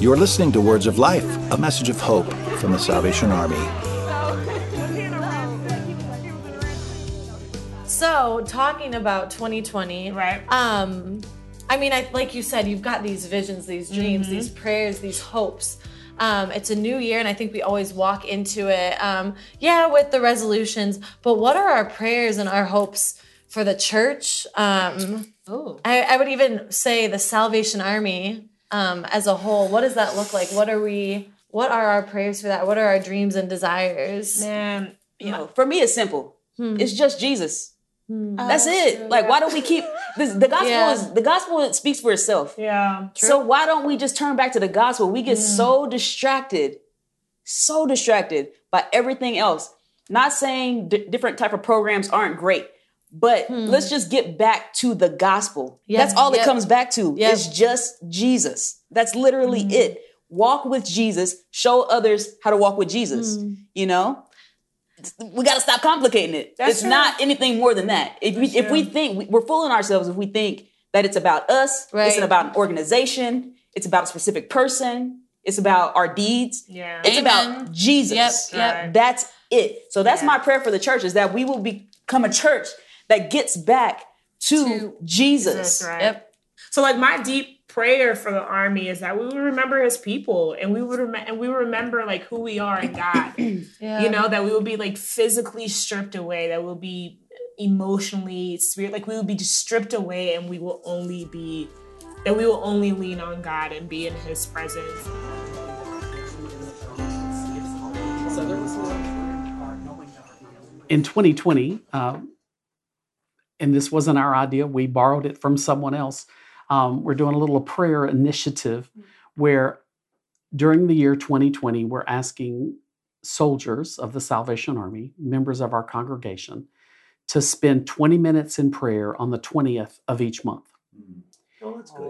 You're listening to Words of Life, a message of hope from the Salvation Army. So, talking about 2020, Right. Um, I mean, I, like you said, you've got these visions, these dreams, Mm-hmm. these prayers, these hopes. Um, it's a new year, and I think we always walk into it, um, yeah, with the resolutions. But what are our prayers and our hopes for the church? Um, Oh. I, I would even say the Salvation Army um, as a whole. What does that look like? What are we? What are our prayers for that? What are our dreams and desires? Man, You know, for me, it's simple. Hmm. It's just Jesus. That's it. Like, why don't we keep this? The gospel Yeah. is the gospel speaks for itself. yeah. True. So why don't we just turn back to the gospel? We get so distracted, so distracted by everything else. Not saying d- different type of programs aren't great, but hmm. let's just get back to the gospel. That's all yep. it comes back to. Yep. It's just Jesus. That's literally hmm. it. Walk with Jesus. Show others how to walk with Jesus. Hmm. You know, we got to stop complicating it. That's it's true. not anything more than that. If we, if we think we- we're fooling ourselves if we think that it's about us, Right. it's about an organization, it's about a specific person, it's about our deeds, Yeah. it's Amen. about Jesus. Yep, yep. Right. That's it. So that's Yeah. my prayer for the church is that we will become a church that gets back to, To Jesus. That's right. Yep. So like my deep prayer for the army is that we would remember his people and we would rem- and we remember like who we are in God. Yeah. You know, that we will be like physically stripped away, that we'll be emotionally, spirit like we will be just stripped away and we will only be that we will only lean on God and be in his presence. in 2020, um, and this wasn't our idea, we borrowed it from someone else. Um, we're doing a little prayer initiative where during the year 2020, we're asking soldiers of the Salvation Army, members of our congregation, to spend 20 minutes in prayer on the 20th of each month.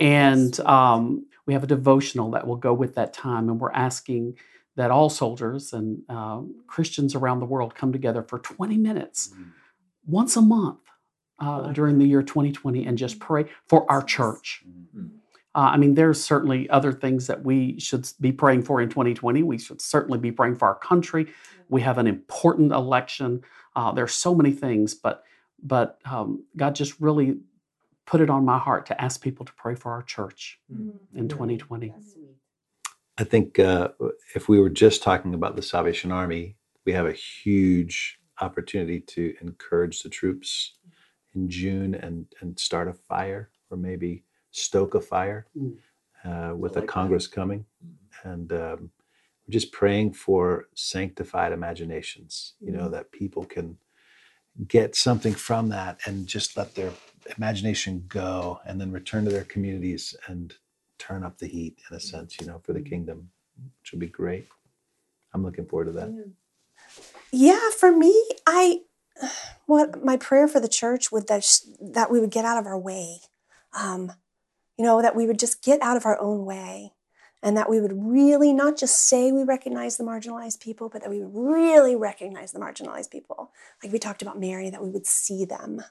And um, we have a devotional that will go with that time, and we're asking that all soldiers and um, Christians around the world come together for 20 minutes once a month uh, during the year 2020 and just pray for our church. Uh, I mean, there's certainly other things that we should be praying for in 2020. We should certainly be praying for our country. We have an important election. Uh, there's so many things, but but um, God just really put it on my heart to ask people to pray for our church in 2020. I think uh, if we were just talking about the Salvation Army, we have a huge opportunity to encourage the troops in June and, and start a fire or maybe stoke a fire Mm. uh, with a Congress coming. And um, we're just praying for sanctified imaginations, you know, that people can get something from that and just let their imagination go and then return to their communities and turn up the heat in a sense, you know, for the kingdom, which would be great. I'm looking forward to that. Yeah, for me, I what my prayer for the church would that sh- that we would get out of our way, um, you know, that we would just get out of our own way, and that we would really not just say we recognize the marginalized people, but that we would really recognize the marginalized people, like we talked about Mary, that we would see them.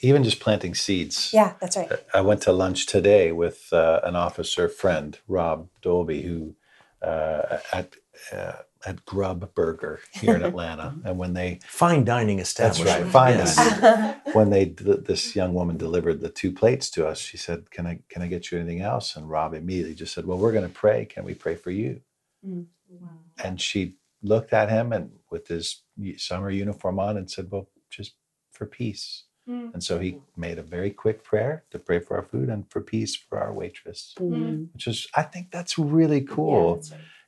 Even just planting seeds. Yeah, that's right. I went to lunch today with uh, an officer friend, Rob Dolby, who uh, at uh, at Grub Burger here in Atlanta, mm-hmm. and when they Fine dining that's establishment. right, fine Yes. dining. when they this young woman delivered the two plates to us, she said, "Can I can I get you anything else?" And Rob immediately just said, "Well, we're going to pray. Can we pray for you?" Mm. And she looked at him and with his summer uniform on and said, "Well, just for peace." Mm. And so he made a very quick prayer to pray for our food and for peace for our waitress, mm. which is, I think that's really cool.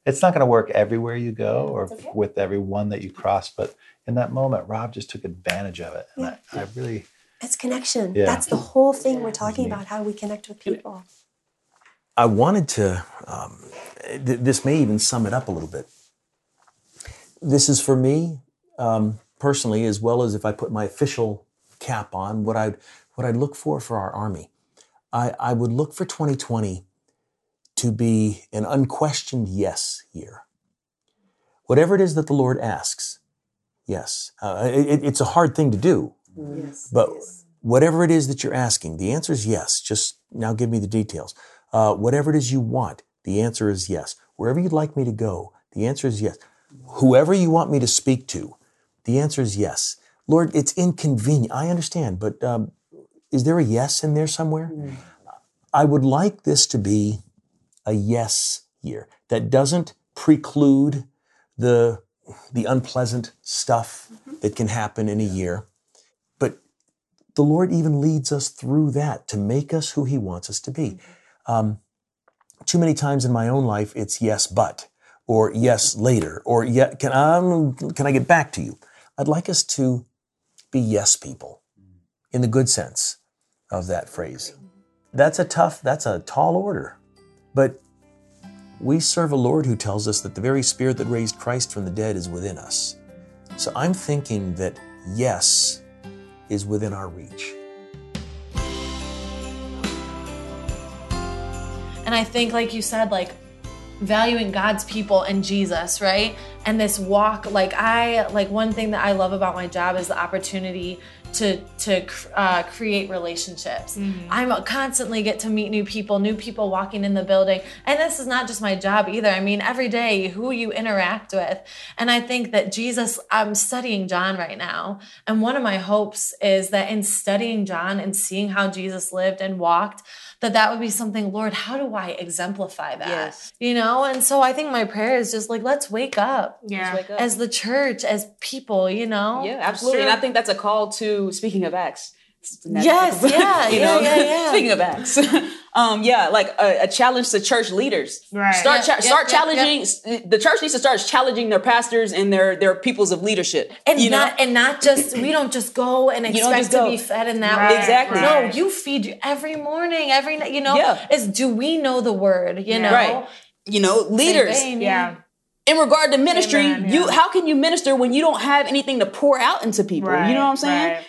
It's not going to work everywhere you go or with everyone that you cross, but in that moment, Rob just took advantage of it. And I, I really, It's connection. Yeah. That's the whole thing we're talking about. How we connect with people? I wanted to, um, th- this may even sum it up a little bit. This is for me um, personally, as well as if I put my official cap on, what I'd, what I'd look for for our Army. I, I would look for 2020 to be an unquestioned yes year. Whatever it is that the Lord asks, yes. Uh, it, it's a hard thing to do, but whatever it is that you're asking, the answer is yes. Just now give me the details. Uh, whatever it is you want, The answer is yes. Wherever you'd like me to go, the answer is yes. Whoever you want me to speak to, the answer is yes. Lord, it's inconvenient. I understand, but um, is there a yes in there somewhere? I would like this to be a yes year that doesn't preclude the the unpleasant stuff mm-hmm. that can happen in a year. But the Lord even leads us through that to make us who He wants us to be. Mm-hmm. Um, too many times in my own life, it's yes, but, or yes, later, or yeah, can I, can I get back to you? I'd like us to be yes people in the good sense of that phrase. Mm-hmm. That's a tough, that's a tall order. But we serve a Lord who tells us that the very Spirit that raised Christ from the dead is within us. So I'm thinking that yes is within our reach. And I think, like you said, like valuing God's people and Jesus, right? And this walk, like I, like one thing that I love about my job is the opportunity to to uh, create relationships. Mm-hmm. I'm constantly get to meet new people, new people walking in the building, and this is not just my job either. I mean, every day who you interact with, and I think that Jesus. I'm studying John right now, and one of my hopes is that in studying John and seeing how Jesus lived and walked, that that would be something. Lord, how do I exemplify that? Yes. You know, and so I think my prayer is just like, let's wake up Yeah. Wake up. as the church, as people. You know. Yeah, absolutely. And I think that's a call to speaking of Acts. Yes, yeah, You yeah, know, yeah, yeah. Speaking of Acts, um, yeah, like a, a challenge to church leaders. Right. Start Yep, cha- yep, start yep, challenging. The church needs to start challenging their pastors and their their peoples of leadership. and you know, not and not just we don't just go and don't expect just to go. be fed in that Right, way. Exactly. No, you feed you every morning, every night. You know, Yeah. is do we know the word? You know, right? You know, leaders. Vein, Yeah. In regard to ministry, Amen, you how can you minister when you don't have anything to pour out into people? Right. you know what I'm saying? right.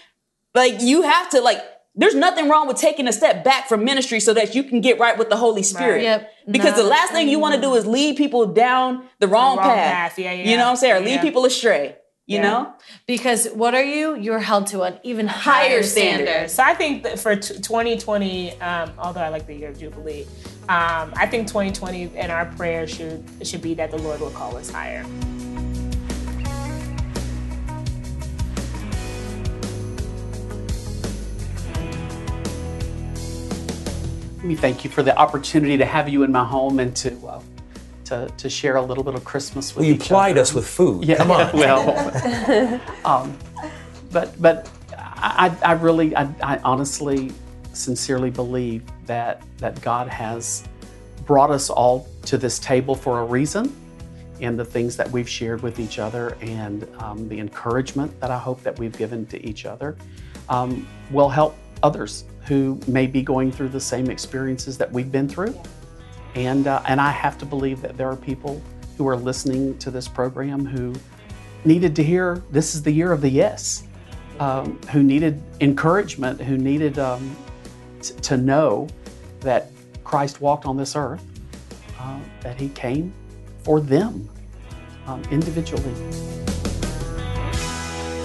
Like you have to like. There's nothing wrong with taking a step back from ministry so that you can get right with the Holy Spirit. Right. Yep. Because the last thing you want to do is lead people down the wrong, wrong path. path. Yeah, yeah, You know what I'm saying? Or lead people astray. You Yeah. know? because what are you? You're held to an even Higher higher standard. standard. So I think that for t- 2020, um, although I like the year of Jubilee, um, I think 2020 and our prayer should should be that the Lord will call us higher. Let me thank you for the opportunity to have you in my home and to uh, to, to share a little bit of Christmas with Well, you each plied other. us with food. Yeah, Come on. well, um, but but I, I really, I, I honestly, sincerely believe that that God has brought us all to this table for a reason, and the things that we've shared with each other, and um, the encouragement that I hope that we've given to each other, um, will help others who may be going through the same experiences that we've been through. And, uh, and I have to believe that there are people who are listening to this program who needed to hear this is the year of the yes, um, who needed encouragement, who needed um, to know that Christ walked on this earth, uh, that he came for them um, individually.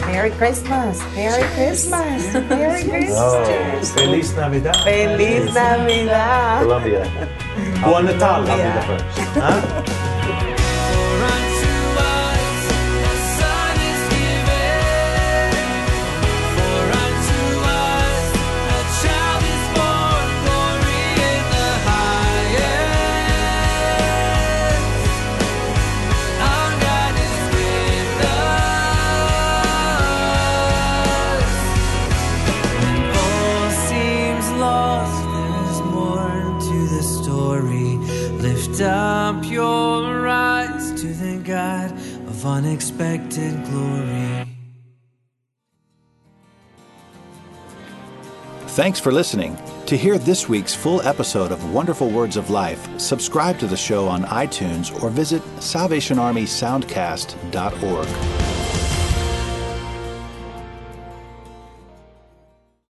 Merry Christmas. Merry Christmas. Merry Christmas. Oh, Feliz Navidad. Feliz Navidad. Colombia. Buon Natal. I'll be the first. Huh? Unexpected glory. Thanks for listening. To hear this week's full episode of Wonderful Words of Life, subscribe to the show on iTunes or visit SalvationArmySoundcast.org.